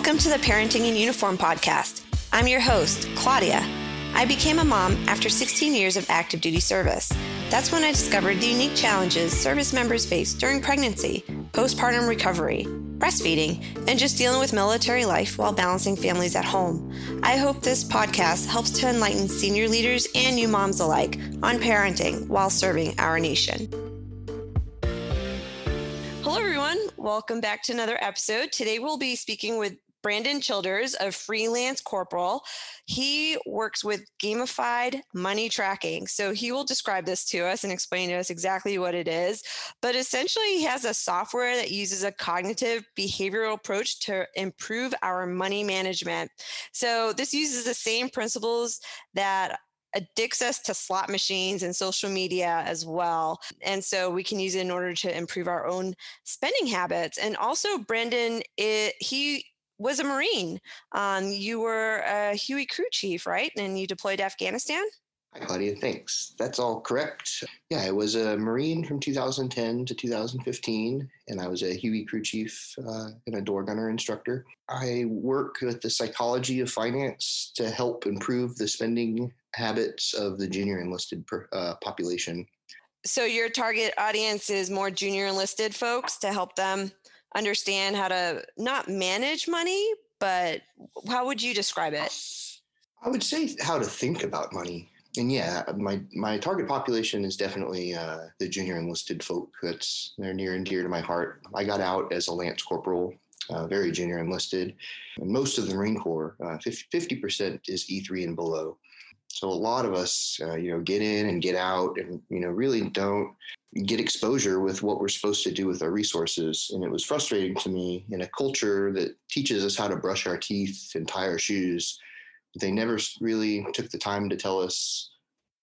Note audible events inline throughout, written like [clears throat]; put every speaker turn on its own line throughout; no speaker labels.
Welcome to the Parenting in Uniform podcast. I'm your host, Claudia. I became a mom after 16 years of active duty service. That's when I discovered the unique challenges service members face during pregnancy, postpartum recovery, breastfeeding, and just dealing with military life while balancing families at home. I hope this podcast helps to enlighten senior leaders and new moms alike on parenting while serving our nation. Hello, everyone. Welcome back to another episode. Today, we'll be speaking with Brandon Childers, a freelance corporal. He works with gamified money tracking. So he will describe this to us and explain to us exactly what it is. But essentially, he has a software that uses a cognitive behavioral approach to improve our money management. So this uses the same principles that addicts us to slot machines and social media as well. And so we can use it in order to improve our own spending habits. And also, Brandon, he was a Marine. Um, you were a Huey crew chief, right? And you deployed to Afghanistan?
Hi, Claudia. Thanks. That's all correct. Yeah, I was a Marine from 2010 to 2015, and I was a Huey crew chief uh, and a door gunner instructor. I work with the psychology of finance to help improve the spending habits of the junior enlisted per, uh, population.
So, your target audience is more junior enlisted folks to help them understand how to not manage money, but how would you describe it?
I would say how to think about money. And yeah, my my target population is definitely uh, the junior enlisted folk. That's they're near and dear to my heart. I got out as a lance corporal, uh, very junior enlisted. And most of the Marine Corps, uh, fifty percent is E three and below. So a lot of us, uh, you know, get in and get out, and you know, really don't get exposure with what we're supposed to do with our resources. And it was frustrating to me in a culture that teaches us how to brush our teeth and tie our shoes. They never really took the time to tell us,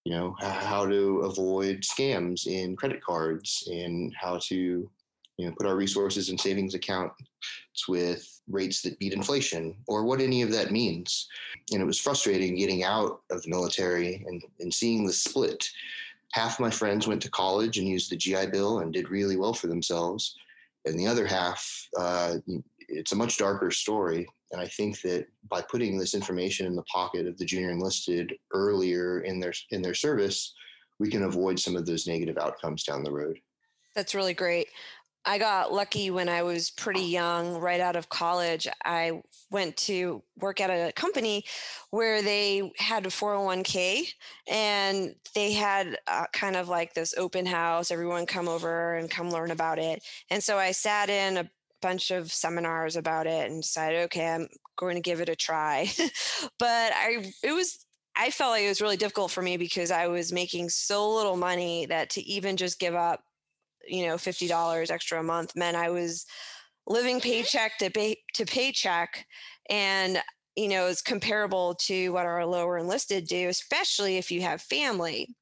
you know, how to avoid scams in credit cards and how to, you know, put our resources in savings accounts with rates that beat inflation or what any of that means. And it was frustrating getting out of the military and, and seeing the split half my friends went to college and used the GI Bill and did really well for themselves, and the other half, uh, it's a much darker story. And I think that by putting this information in the pocket of the junior enlisted earlier in their in their service, we can avoid some of those negative outcomes down the road.
That's really great. I got lucky when I was pretty young, right out of college. I went to work at a company where they had a 401k and they had uh, kind of like this open house, everyone come over and come learn about it. And so I sat in a bunch of seminars about it and decided, okay, I'm going to give it a try. [laughs] but I, it was, I felt like it was really difficult for me because I was making so little money that to even just give up you know $50 extra a month meant i was living paycheck to pay to paycheck and you know is comparable to what our lower enlisted do especially if you have family. [laughs]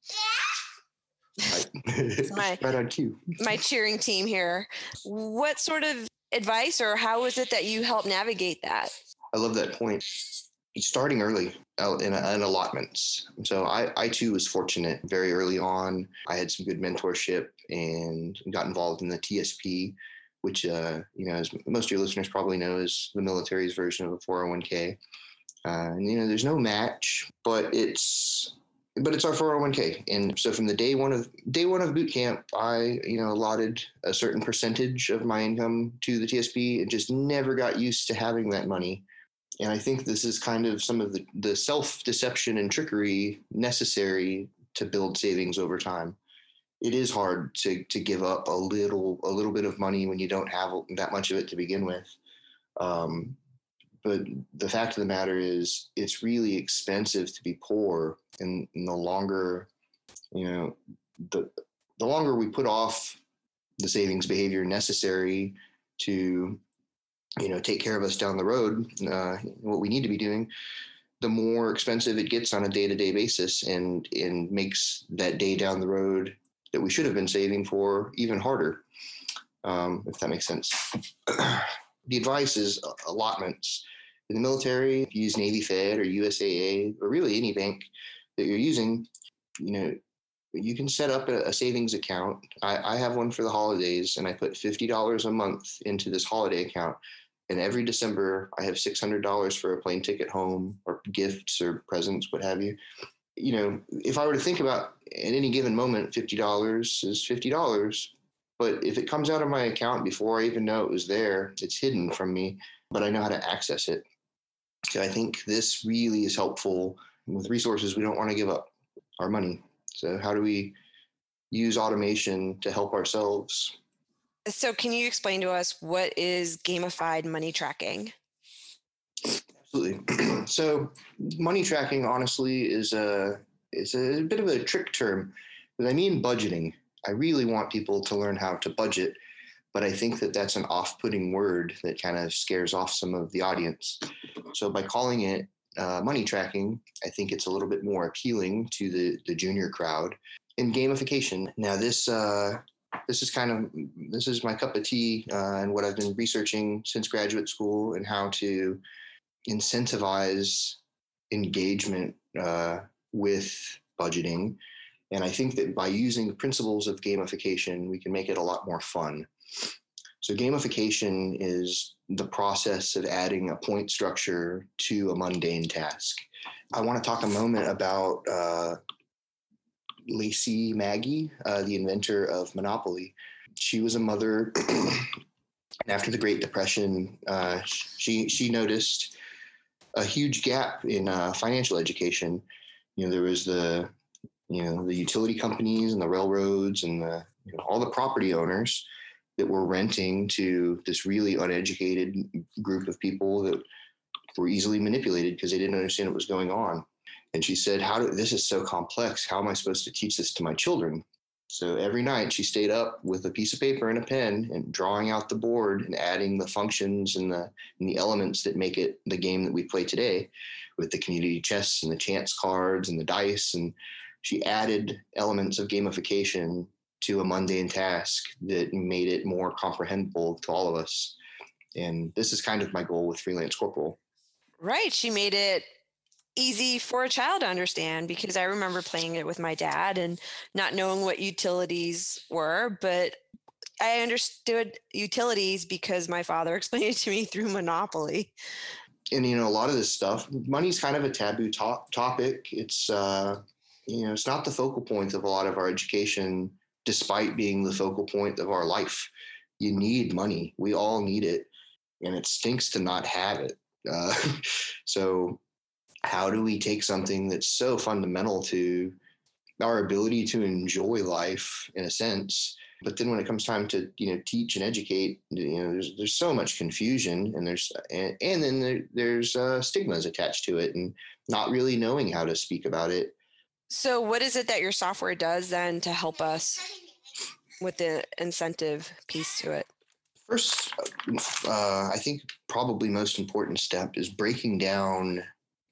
[laughs]
My, right on cue.
my cheering team here. What sort of advice or how was it that you helped navigate that?
I love that point starting early uh, in, in allotments. So I, I too was fortunate very early on. I had some good mentorship and got involved in the TSP, which, uh, you know, as most of your listeners probably know, is the military's version of a 401k. Uh, and, you know, there's no match, but it's but it's our 401k and so from the day one of day one of boot camp i you know allotted a certain percentage of my income to the tsp and just never got used to having that money and I think this is kind of some of the, the self deception and trickery necessary to build savings over time. It is hard to, to give up a little a little bit of money when you don't have that much of it to begin with. Um, but the fact of the matter is, it's really expensive to be poor, and, and the longer, you know, the the longer we put off the savings behavior necessary to you know take care of us down the road uh, what we need to be doing the more expensive it gets on a day-to-day basis and and makes that day down the road that we should have been saving for even harder um, if that makes sense. [clears throat] The advice is allotments. In the military if you use navy fed or usaa or really any bank that you're using you know you can set up a, savings account. I, I have one for the holidays and i put $50 a month into this holiday account And every December, I have $600 for a plane ticket home or gifts or presents, what have you. You know, if I were to think about at any given moment, $50 is $50. But if it comes out of my account before I even know it was there, it's hidden from me, but I know how to access it. So I think this really is helpful with resources. We don't want to give up our money. So, how do we use automation to help ourselves?
So, can you explain to us what is gamified money tracking?
Absolutely. [clears throat] so, money tracking, honestly, is a is a bit of a trick term. But I mean budgeting. I really want people to learn how to budget, but I think that that's an off-putting word that kind of scares off some of the audience. So by calling it uh, money tracking, I think it's a little bit more appealing to the the junior crowd. In gamification, now this uh, this is kind of this is my cup of tea uh, and what I've been researching since graduate school and how to incentivize engagement uh, with budgeting. And I think that by using principles of gamification, we can make it a lot more fun. So, gamification is the process of adding a point structure to a mundane task. I want to talk a moment about uh, Lacy Magie, uh, the inventor of Monopoly. She was a mother. [clears throat] and after the Great Depression, uh, she she noticed a huge gap in uh, financial education. You know, there was the you know the utility companies and the railroads and the you know, all the property owners that were renting to this really uneducated group of people that were easily manipulated because they didn't understand what was going on. And she said, "How do this is so complex? How am I supposed to teach this to my children?" So every night she stayed up with a piece of paper and a pen and drawing out the board and adding the functions and the and the elements that make it the game that we play today with the community chests and the chance cards and the dice and she added elements of gamification to a mundane task that made it more comprehensible to all of us. And this is kind of my goal with Freelance Corporal.
Right. She made it easy for a child to understand because I remember playing it with my dad and not knowing what utilities were, but I understood utilities because my father [laughs] explained it to me through Monopoly.
And you know, a lot of this stuff, money's kind of a taboo to- topic. It's uh, you know, it's not the focal point of a lot of our education, despite being the focal point of our life. You need money. We all need it, and it stinks to not have it. Uh, [laughs] so how do we take something that's so fundamental to our ability to enjoy life in a sense but then when it comes time to you know teach and educate you know there's there's so much confusion and there's and, and then there, there's uh, stigmas attached to it and not really knowing how to speak about it.
So what is it that your software does then to help us with the incentive piece to it?
First uh, i think probably most important step is breaking down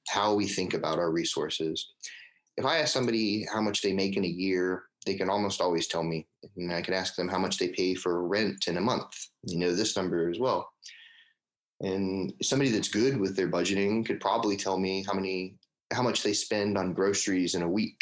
how we think about our resources. If I ask somebody how much they make in a year, they can almost always tell me. And I can ask them how much they pay for rent in a month. You know this number as well. And somebody that's good with their budgeting could probably tell me how many how much they spend on groceries in a week.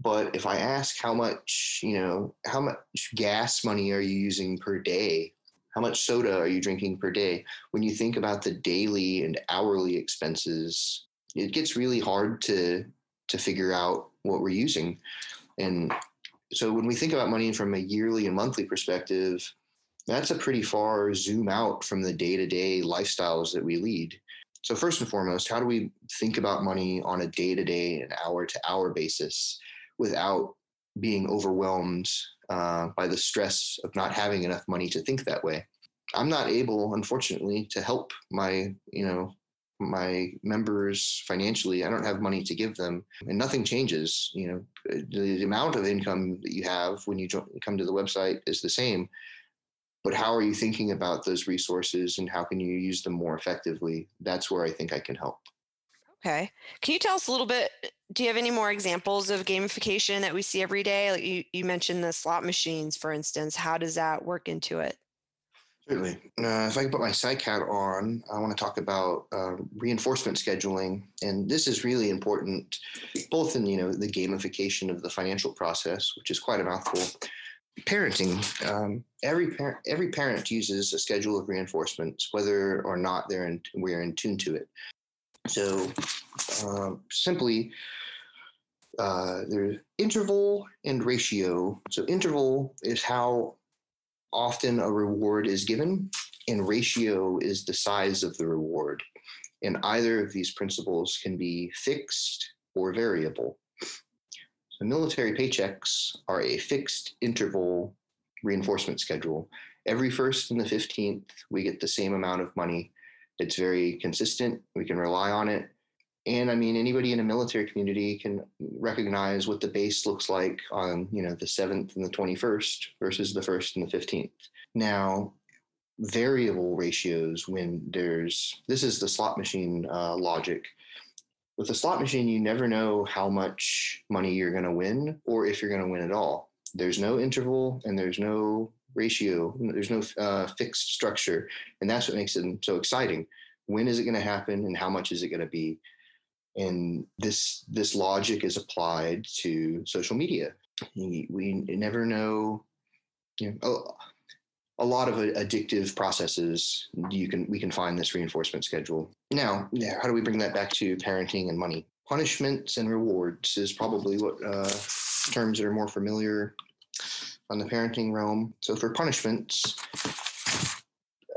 But if I ask how much, you know, how much gas money are you using per day how much soda are you drinking per day? When you think about the daily and hourly expenses, it gets really hard to to figure out what we're using. And so when we think about money from a yearly and monthly perspective, that's a pretty far zoom out from the day-to-day lifestyles that we lead. So first and foremost, how do we think about money on a day-to-day and hour-to-hour basis without being overwhelmed uh, by the stress of not having enough money to think that way. I'm not able, unfortunately, to help my, you know, my members financially. I don't have money to give them, and nothing changes. You know, the, the amount of income that you have when you come to the website is the same, but how are you thinking about those resources and how can you use them more effectively? That's where I think I can help.
Okay. Can you tell us a little bit? Do you have any more examples of gamification that we see every day? Like you, you mentioned the slot machines, for instance. How does that work into it?
Certainly. Uh, if I can put my psych hat on, I want to talk about uh, reinforcement scheduling, and this is really important, both in you know the gamification of the financial process, which is quite a mouthful, parenting. Um, every parent every parent uses a schedule of reinforcements, whether or not they're in, we're in tune to it. So uh, simply, uh, there's interval and ratio. So interval is how often a reward is given, and ratio is the size of the reward. And either of these principles can be fixed or variable. So military paychecks are a fixed interval reinforcement schedule. Every first and the 15th, we get the same amount of money. It's very consistent. We can rely on it. And I mean, anybody in a military community can recognize what the base looks like on, you know, the 7th and the 21st versus the 1st and the 15th. Now, variable ratios when there's this is the slot machine uh, logic with a slot machine you never know how much money you're going to win or if you're going to win at all there's no interval and there's no ratio there's no uh, fixed structure and that's what makes it so exciting. When is it going to happen and how much is it going to be? And this this logic is applied to social media. We never know you know oh, a lot of addictive processes you can we can find this reinforcement schedule. Now how do we bring that back to parenting and money? Punishments and rewards is probably what uh, terms that are more familiar on the parenting realm so for punishments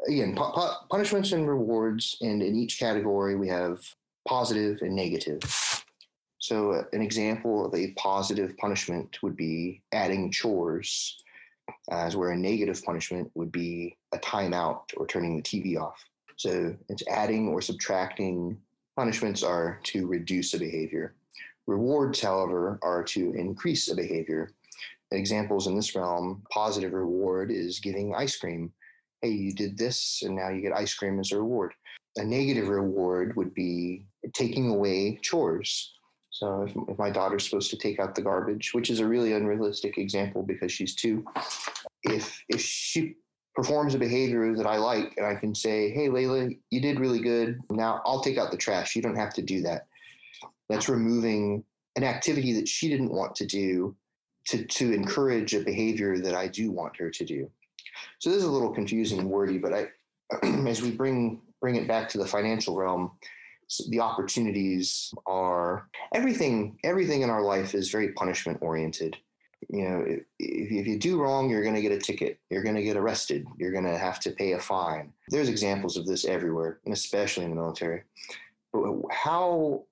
again pu- pu- punishments and rewards and in each category we have positive and negative so uh, an example of a positive punishment would be adding chores as where a negative punishment would be a timeout or turning the TV off. So it's adding or subtracting punishments are to reduce a behavior. Rewards, however, are to increase a behavior. Examples in this realm, positive reward is giving ice cream. Hey, you did this, and now you get ice cream as a reward. A negative reward would be taking away chores. So if, if, my daughter's supposed to take out the garbage, which is a really unrealistic example because she's two, if if she performs a behavior that I like and I can say, "Hey, Layla, you did really good. Now I'll take out the trash. You don't have to do that." That's removing an activity that she didn't want to do to to encourage a behavior that I do want her to do. So this is a little confusing and wordy, but I [clears throat] as we bring bring it back to the financial realm, the opportunities are everything everything in our life is very punishment oriented. You know if, if you do wrong you're going to get a ticket you're going to get arrested you're going to have to pay a fine. There's examples of this everywhere and especially in the military. But how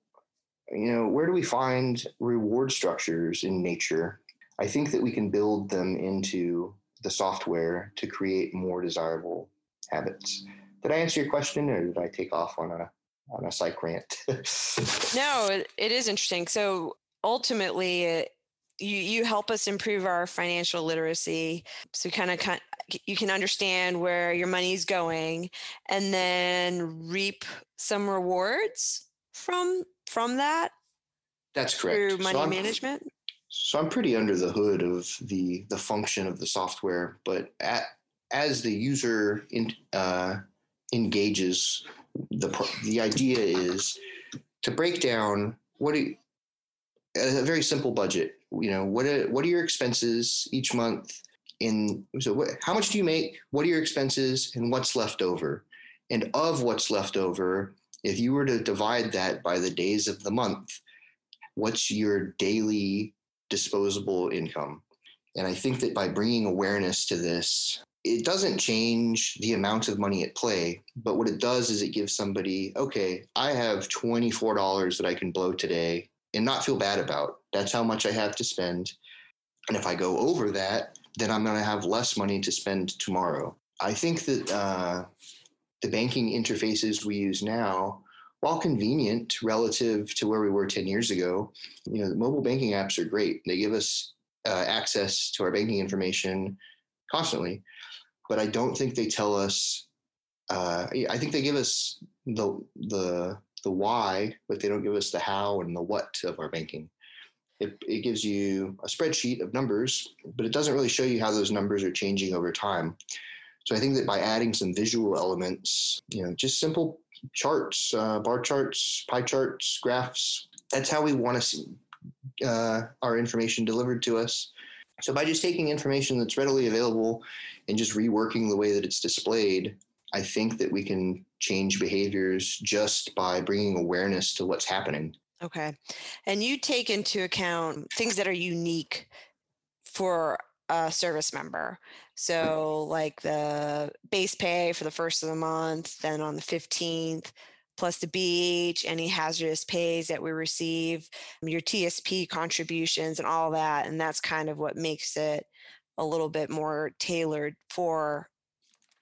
you know where do we find reward structures in nature i think that we can build them into the software to create more desirable habits did i answer your question or did i take off on a on a psych rant. [laughs]
no, it is interesting. So ultimately, it, you you help us improve our financial literacy. So kind of you can understand where your money's going, and then reap some rewards from from that.
That's correct.
Through money so management.
So I'm pretty under the hood of the the function of the software, but at, as the user in, uh, engages the the idea is to break down what do you, a very simple budget. You know, what are, what are your expenses each month? In so, what, how much do you make? What are your expenses, and what's left over? And of what's left over, if you were to divide that by the days of the month, what's your daily disposable income? And I think that by bringing awareness to this, it doesn't change the amount of money at play, but what it does is it gives somebody, okay, I have $24 that I can blow today and not feel bad about. That's how much I have to spend. And if I go over that, then I'm going to have less money to spend tomorrow. I think that uh, the banking interfaces we use now, while convenient relative to where we were 10 years ago, you know, the mobile banking apps are great. They give us uh, access to our banking information constantly but I don't think they tell us. Uh, I think they give us the the the why, but they don't give us the how and the what of our banking. It, it gives you a spreadsheet of numbers, but it doesn't really show you how those numbers are changing over time. So I think that by adding some visual elements, you know, just simple charts, uh, bar charts, pie charts, graphs, that's how we want to see uh, our information delivered to us. So by just taking information that's readily available and just reworking the way that it's displayed, I think that we can change behaviors just by bringing awareness to what's happening.
Okay. And you take into account things that are unique for a service member. So, like the base pay for the first of the month, then on the 15th, plus the beach, any hazardous pays that we receive, your TSP contributions, and all that. And that's kind of what makes it a little bit more tailored for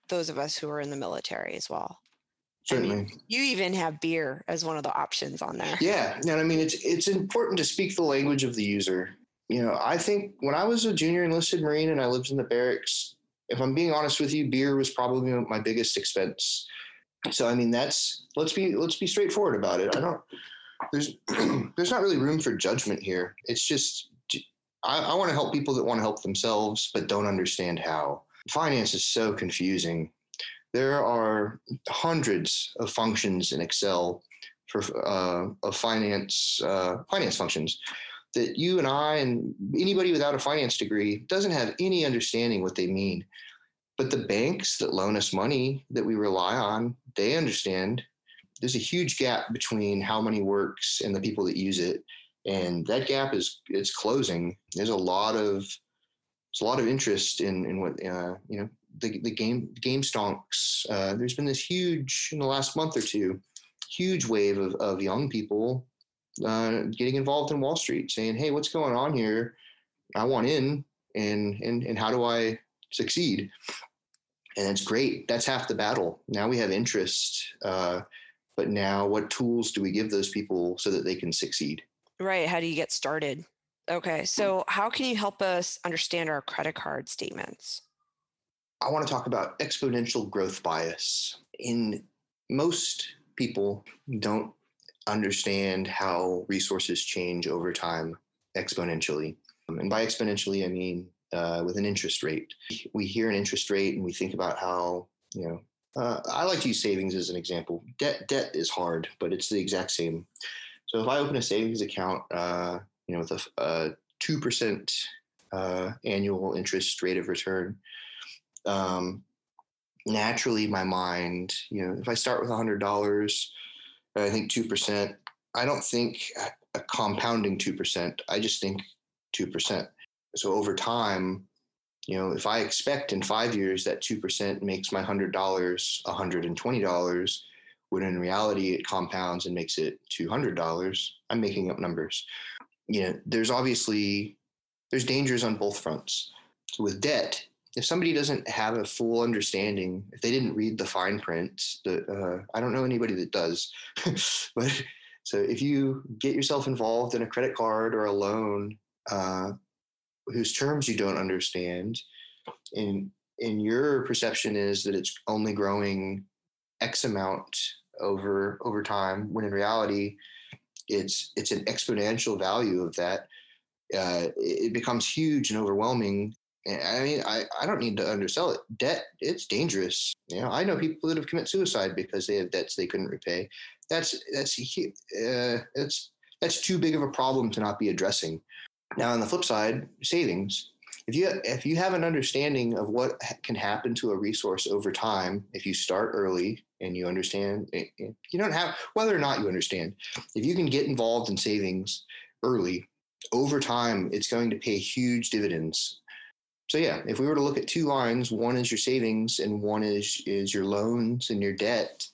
those of us who are in the military as well.
Certainly.
I mean, you even have beer as one of the options on there.
Yeah. And I mean, it's, it's important to speak the language of the user. You know, I think when I was a junior enlisted Marine and I lived in the barracks, if I'm being honest with you, beer was probably my biggest expense so I mean, that's let's be let's be straightforward about it. I don't there's [clears throat] there's not really room for judgment here. It's just I, I want to help people that want to help themselves but don't understand how. Finance is so confusing. There are hundreds of functions in Excel for uh, of finance uh, finance functions that you and I and anybody without a finance degree doesn't have any understanding what they mean. But the banks that loan us money that we rely on, they understand there's a huge gap between how money works and the people that use it. And that gap is it's closing. There's a lot of there's a lot of interest in in what uh, you know the the game game stonks. Uh, there's been this huge in the last month or two, huge wave of of young people uh, getting involved in Wall Street, saying, "Hey, what's going on here? I want in, and and and how do I succeed?" and it's great. That's half the battle. Now we have interest, uh, but now what tools do we give those people so that they can succeed?
Right. How do you get started? Okay. So, how can you help us understand our credit card statements?
I want to talk about exponential growth bias. In most people don't understand how resources change over time exponentially. And by exponentially, I mean uh, with an interest rate. We hear an interest rate and we think about how, you know, uh, I like to use savings as an example. Debt debt is hard, but it's the exact same. So if I open a savings account, uh, you know, with a two percent uh, annual interest rate of return, um, naturally my mind, you know, if I start with hundred dollars, I think two percent. I don't think a compounding two percent. I just think two percent so over time, you know, if I expect in five years that 2% makes my $100 $120, when in reality it compounds and makes it $200, I'm making up numbers. You know, there's obviously, there's dangers on both fronts. So with debt, if somebody doesn't have a full understanding, if they didn't read the fine print, the, uh, I don't know anybody that does, [laughs] but so if you get yourself involved in a credit card or a loan, uh, whose terms you don't understand and and your perception is that it's only growing x amount over over time when in reality it's it's an exponential value of that uh, it becomes huge and overwhelming I mean, I, I don't need to undersell it. Debt, it's dangerous. You know, I know people that have committed suicide because they have debts they couldn't repay. That's that's uh, that's that's too big of a problem to not be addressing. Now, on the flip side, savings. If you if you have an understanding of what can happen to a resource over time, if you start early and you understand, eh, eh, you don't have whether or not you understand. If you can get involved in savings early, over time, it's going to pay huge dividends. So yeah, if we were to look at two lines, one is your savings and one is is your loans and your debt.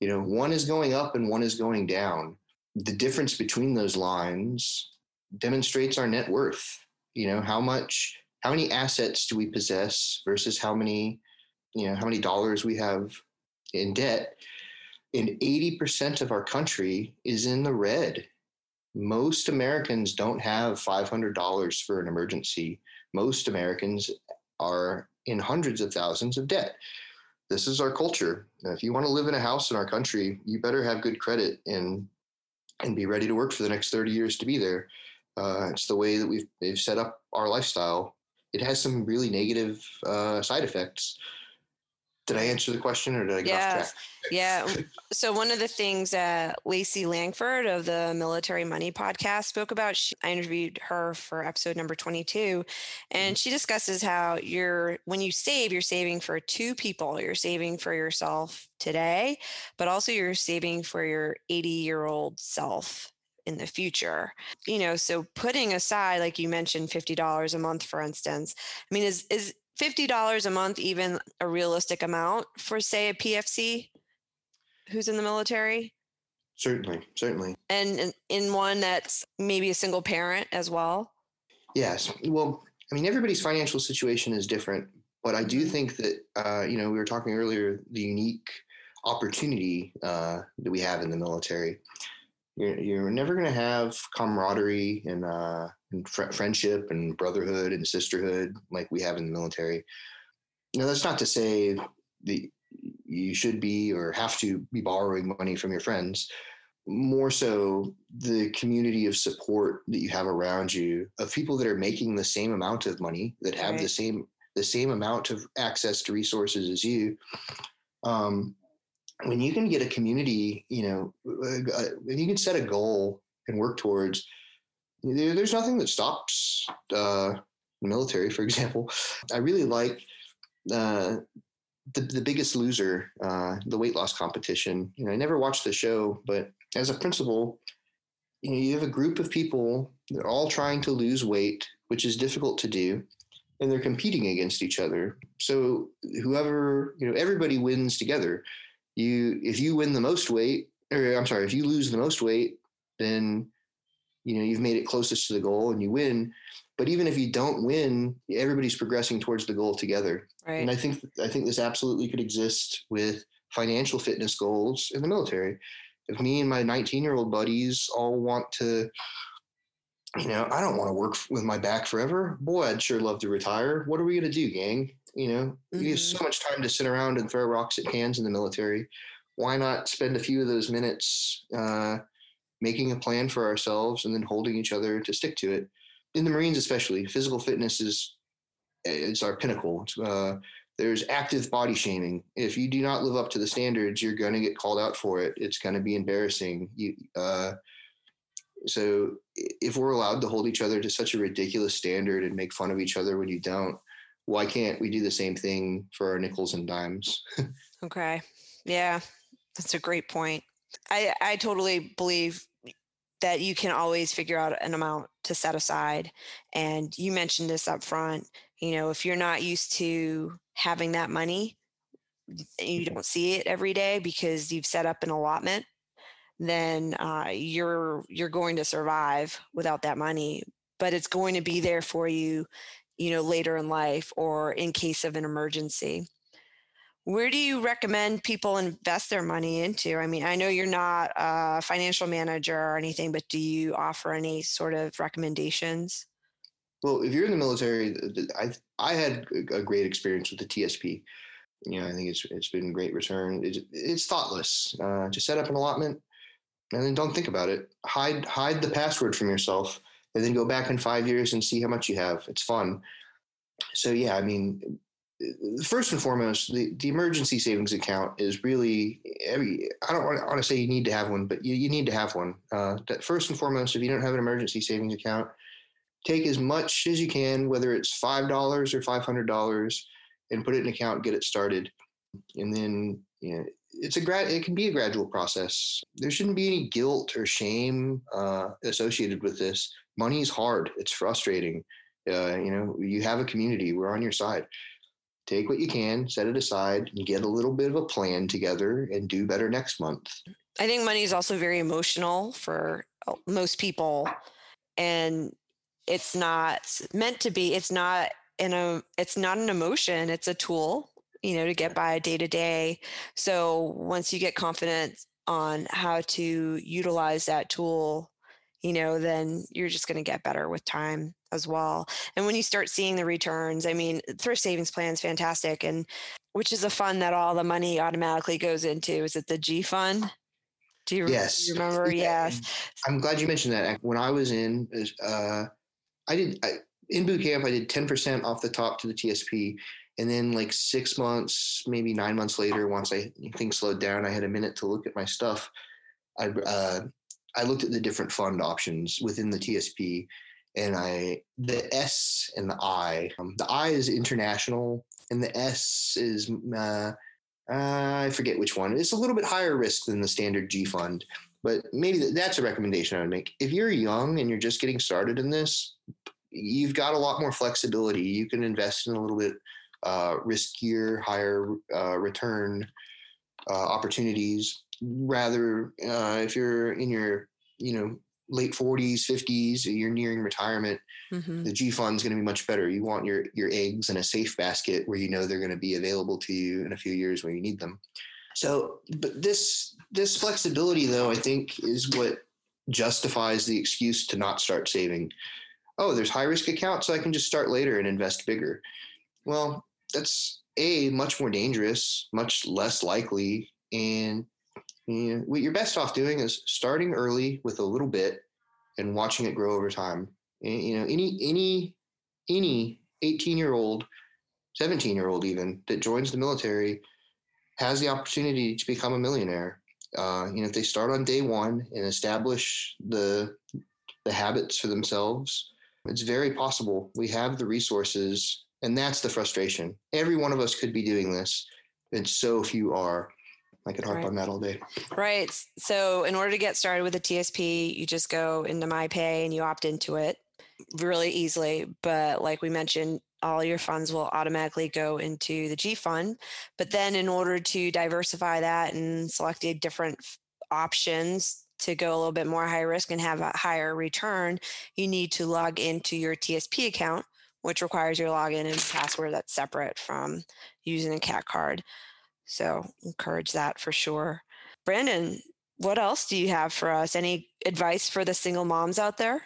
You know, one is going up and one is going down. The difference between those lines demonstrates our net worth. You know, how much, how many assets do we possess versus how many, you know, how many dollars we have in debt. And 80% of our country is in the red. Most Americans don't have $500 for an emergency. Most Americans are in hundreds of thousands of debt. This is our culture. If you want to live in a house in our country, you better have good credit and and be ready to work for the next 30 years to be there. Uh, it's the way that we've they've set up our lifestyle. It has some really negative uh, side effects. Did I answer the question or did I get
yeah.
off track?
yeah. So one of the things that Lacey Langford of the Military Money podcast spoke about, she, I interviewed her for episode number 22, and mm-hmm. she discusses how you're when you save, you're saving for two people. You're saving for yourself today, but also you're saving for your 80 year old self in the future. You know, so putting aside, like you mentioned, $50 a month, for instance, I mean, is is $50 a month even a realistic amount for say a PFC who's in the military?
Certainly, certainly.
And in one that's maybe a single parent as well?
Yes. Well, I mean, everybody's financial situation is different, but I do think that, uh, you know, we were talking earlier, the unique opportunity uh, that we have in the military. You're, you're never going to have camaraderie and uh, and fr- friendship and brotherhood and sisterhood like we have in the military. Now, that's not to say that you should be or have to be borrowing money from your friends. More so, the community of support that you have around you of people that are making the same amount of money, that have right. the same the same amount of access to resources as you. Um, when you can get a community, you know, uh, when you can set a goal and work towards there's nothing that stops uh, the military, for example. I really like uh, the the Biggest Loser, uh, the weight loss competition. You know, I never watched the show, but as a principal, you know, you have a group of people. They're all trying to lose weight, which is difficult to do, and they're competing against each other. So whoever you know, everybody wins together. You, if you win the most weight, or I'm sorry, if you lose the most weight, then you know you've made it closest to the goal and you win. But even if you don't win everybody's progressing towards the goal together. Right. and i think i think this absolutely could exist with financial fitness goals in the military. If me and my 19 year old buddies all want to you know i don't want to work with my back forever. Boy i'd sure love to retire. What are we going to do gang you know mm-hmm. you have so much time to sit around and throw rocks at cans in the military why not spend a few of those minutes uh, making a plan for ourselves and then holding each other to stick to it. In the Marines, especially, physical fitness is it's our pinnacle. Uh, there's active body shaming. If you do not live up to the standards, you're going to get called out for it. It's going to be embarrassing. You, uh, so if we're allowed to hold each other to such a ridiculous standard and make fun of each other when you don't, why can't we do the same thing for our nickels and dimes? [laughs]
okay. Yeah, that's a great point. I, I totally believe that you can always figure out an amount to set aside. And you mentioned this up front. You know, if you're not used to having that money, you don't see it every day because you've set up an allotment, then uh, you're you're going to survive without that money. But it's going to be there for you, you know, later in life or in case of an emergency where do you recommend people invest their money into? I mean, I know you're not a financial manager or anything, but do you offer any sort of recommendations?
Well, if you're in the military, I I had a great experience with the TSP. You know, I think it's it's been great return. It's, it's thoughtless. Uh, just set up an allotment, and then don't think about it. Hide hide the password from yourself, and then go back in five years and see how much you have. It's fun. So yeah, I mean, first and foremost, the, the emergency savings account is really every. I don't want, to say you need to have one, but you, you need to have one. Uh, first and foremost, if you don't have an emergency savings account, take as much as you can, whether it's five dollars or five hundred dollars, and put it in an account, get it started, and then you know, it's a grad. It can be a gradual process. There shouldn't be any guilt or shame uh, associated with this. Money is hard. It's frustrating. Uh, you know, you have a community. We're on your side take what you can, set it aside, and get a little bit of a plan together and do better next month.
I think money is also very emotional for uh, most people. And it's not meant to be, it's not in a it's not an emotion, it's a tool, you know, to get by day to day. So once you get confident on how to utilize that tool, you know, then you're just going to get better with time as well. And when you start seeing the returns, I mean, thrift savings plan is fantastic, and which is a fund that all the money automatically goes into. Is it the G fund? Do you,
yes.
Do you remember? Yes.
I'm glad you mentioned that. When I was in, uh, I did I, in boot camp. I did 10% off the top to the TSP, And then like six months, maybe nine months later, once I things slowed down, I had a minute to look at my stuff. I uh, I looked at the different fund options within the TSP, and I the S and the I. Um, the I is international, and the S is uh, uh, I forget which one. It's a little bit higher risk than the standard G fund, but maybe that's a recommendation I would make. If you're young and you're just getting started in this, you've got a lot more flexibility. You can invest in a little bit uh, riskier, higher uh, return uh, opportunities. Rather, uh, if you're in your you know late 40s 50s you're nearing retirement mm-hmm. the g fund is going to be much better you want your your eggs in a safe basket where you know they're going to be available to you in a few years when you need them so but this this flexibility though i think is what justifies the excuse to not start saving oh there's high risk accounts so i can just start later and invest bigger well that's a much more dangerous much less likely and and what you're best off doing is starting early with a little bit and watching it grow over time. And, you know, any any any 18 year old, 17 year old even that joins the military has the opportunity to become a millionaire. Uh, you know, if they start on day one and establish the the habits for themselves, it's very possible. We have the resources, and that's the frustration. Every one of us could be doing this, and so few are. I could harp right. on that all day.
Right. So, in order to get started with a TSP, you just go into MyPay and you opt into it really easily. But, like we mentioned, all your funds will automatically go into the G fund. But then, in order to diversify that and select a different options to go a little bit more high risk and have a higher return, you need to log into your TSP account, which requires your login and password that's separate from using a CAC card. So encourage that for sure. Brandon, what else do you have for us? Any advice for the single moms out there?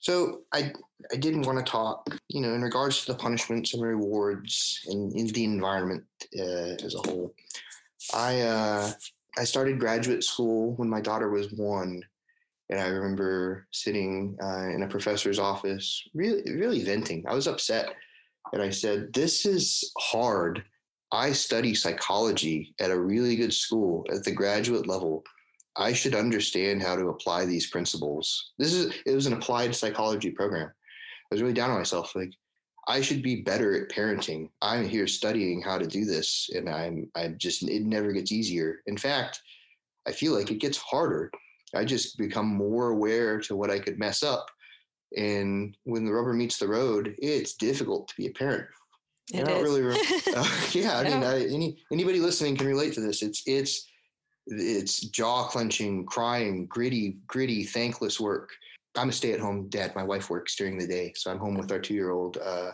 So I I didn't want to talk, you know, in regards to the punishments and rewards and in the environment uh, as a whole. I uh, I started graduate school when my daughter was one, and I remember sitting uh, in a professor's office, really really venting. I was upset, and I said, "This is hard." I study psychology at a really good school at the graduate level. I should understand how to apply these principles. This is it was an applied psychology program. I was really down on myself. Like I should be better at parenting. I'm here studying how to do this, and I'm I'm just it never gets easier. In fact, I feel like it gets harder. I just become more aware to what I could mess up. And when the rubber meets the road, it's difficult to be a parent.
It not really. [laughs] [laughs]
Uh, yeah, I mean, I, any anybody listening can relate to this. It's it's it's jaw clenching, crying, gritty, gritty, thankless work. I'm a stay-at-home dad. My wife works during the day, so I'm home with our two-year-old. Uh,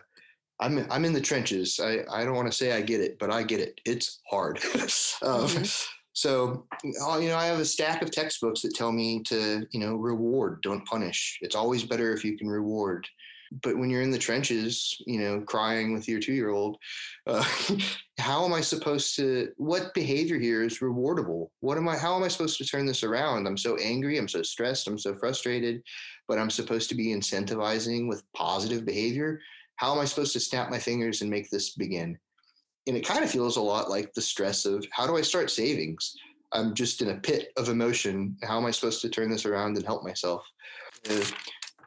I'm I'm in the trenches. I I don't want to say I get it, but I get it. It's hard. [laughs] um, mm-hmm. So, uh, you know, I have a stack of textbooks that tell me to, you know, reward, don't punish. It's always better if you can reward but when you're in the trenches, you know, crying with your two year old, uh, [laughs] how am I supposed to, what behavior here is rewardable? What am I, how am I supposed to turn this around? I'm so angry. I'm so stressed. I'm so frustrated, but I'm supposed to be incentivizing with positive behavior. How am I supposed to snap my fingers and make this begin? And it kind of feels a lot like the stress of how do I start savings? I'm just in a pit of emotion. How am I supposed to turn this around and help myself? Uh,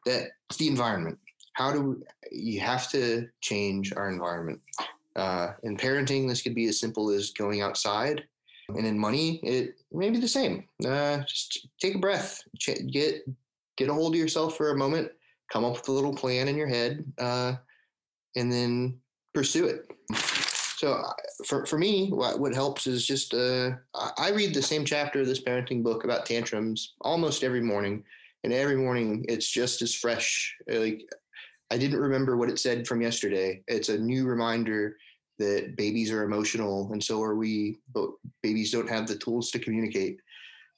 the environment how do you have to change our environment? Uh, in parenting, this could be as simple as going outside, and in money, it may be the same. Uh, just take a breath, get get a hold of yourself for a moment, come up with a little plan in your head, uh, and then pursue it. So uh, for, for me, what, what helps is just uh, I read the same chapter of this parenting book about tantrums almost every morning, and every morning it's just as fresh. Like I didn't remember what it said from yesterday. It's a new reminder that babies are emotional and so are we, but babies don't have the tools to communicate.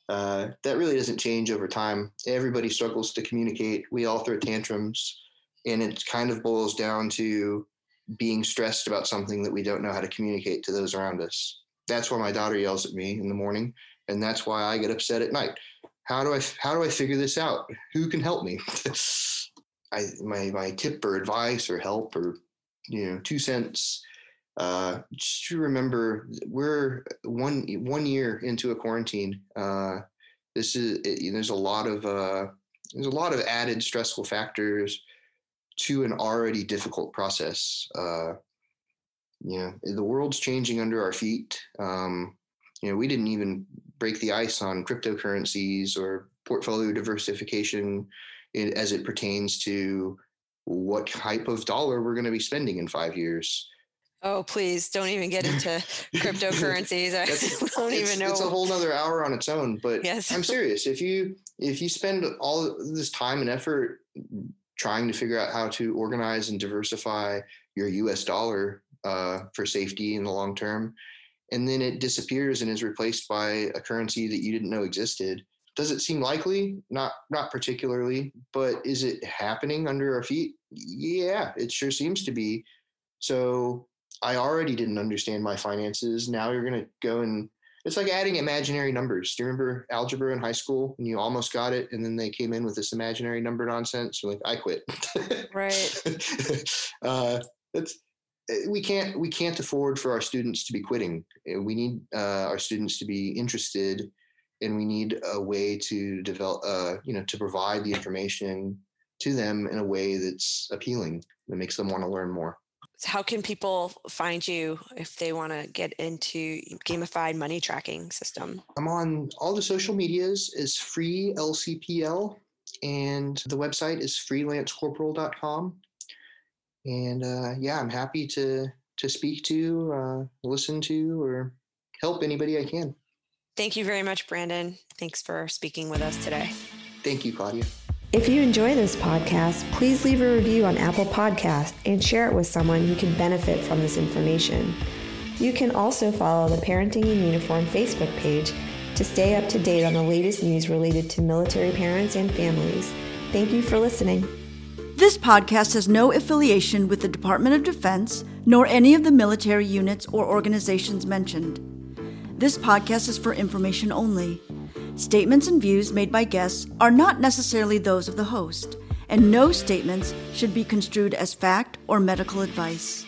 Uh, that really doesn't change over time. Everybody struggles to communicate. We all throw tantrums, and it kind of boils down to being stressed about something that we don't know how to communicate to those around us. That's why my daughter yells at me in the morning, and that's why I get upset at night. How do I how do I figure this out? Who can help me? [laughs] I my my tip or advice or help or you know two cents uh, just to remember we're one one year into a quarantine. Uh, this is it, there's a lot of uh, there's a lot of added stressful factors to an already difficult process. Uh, you know, the world's changing under our feet. Um, you know, we didn't even break the ice on cryptocurrencies or portfolio diversification as it pertains to what type of dollar we're going to be spending in five years.
Oh, please don't even get into [laughs] cryptocurrencies. I [laughs] don't even know.
It's a whole nother hour on its own, but yes. I'm serious. If you if you spend all this time and effort trying to figure out how to organize and diversify your US dollar uh, for safety in the long term, and then it disappears and is replaced by a currency that you didn't know existed, does it seem likely? Not not particularly, but is it happening under our feet? Yeah, it sure seems to be. So I already didn't understand my finances. Now you're going to go and it's like adding imaginary numbers. Do you remember algebra in high school and you almost got it, and then they came in with this imaginary number nonsense? You're like, I quit.
right. [laughs]
uh, that's eh, we can't we can't afford for our students to be quitting. Eh, we need uh, our students to be interested, and we need a way to develop, uh, you know, to provide the information to them in a way that's appealing that makes them want to learn more
how can people find you if they want to get into gamified money tracking system?
I'm on all the social medias is free LCPL and the website is freelancecorporal.com. And uh, yeah, I'm happy to to speak to, uh, listen to, or help anybody I can.
Thank you very much, Brandon. Thanks for speaking with us today.
Thank you, Claudia.
If you enjoy this podcast, please leave a review on Apple Podcast and share it with someone who can benefit from this information. You can also follow the Parenting in Uniform Facebook page to stay up to date on the latest news related to military parents and families. Thank you for listening.
This podcast has no affiliation with the Department of Defense nor any of the military units or organizations mentioned. This podcast is for information only. Statements and views made by guests are not necessarily those of the host, and no statements should be construed as fact or medical advice.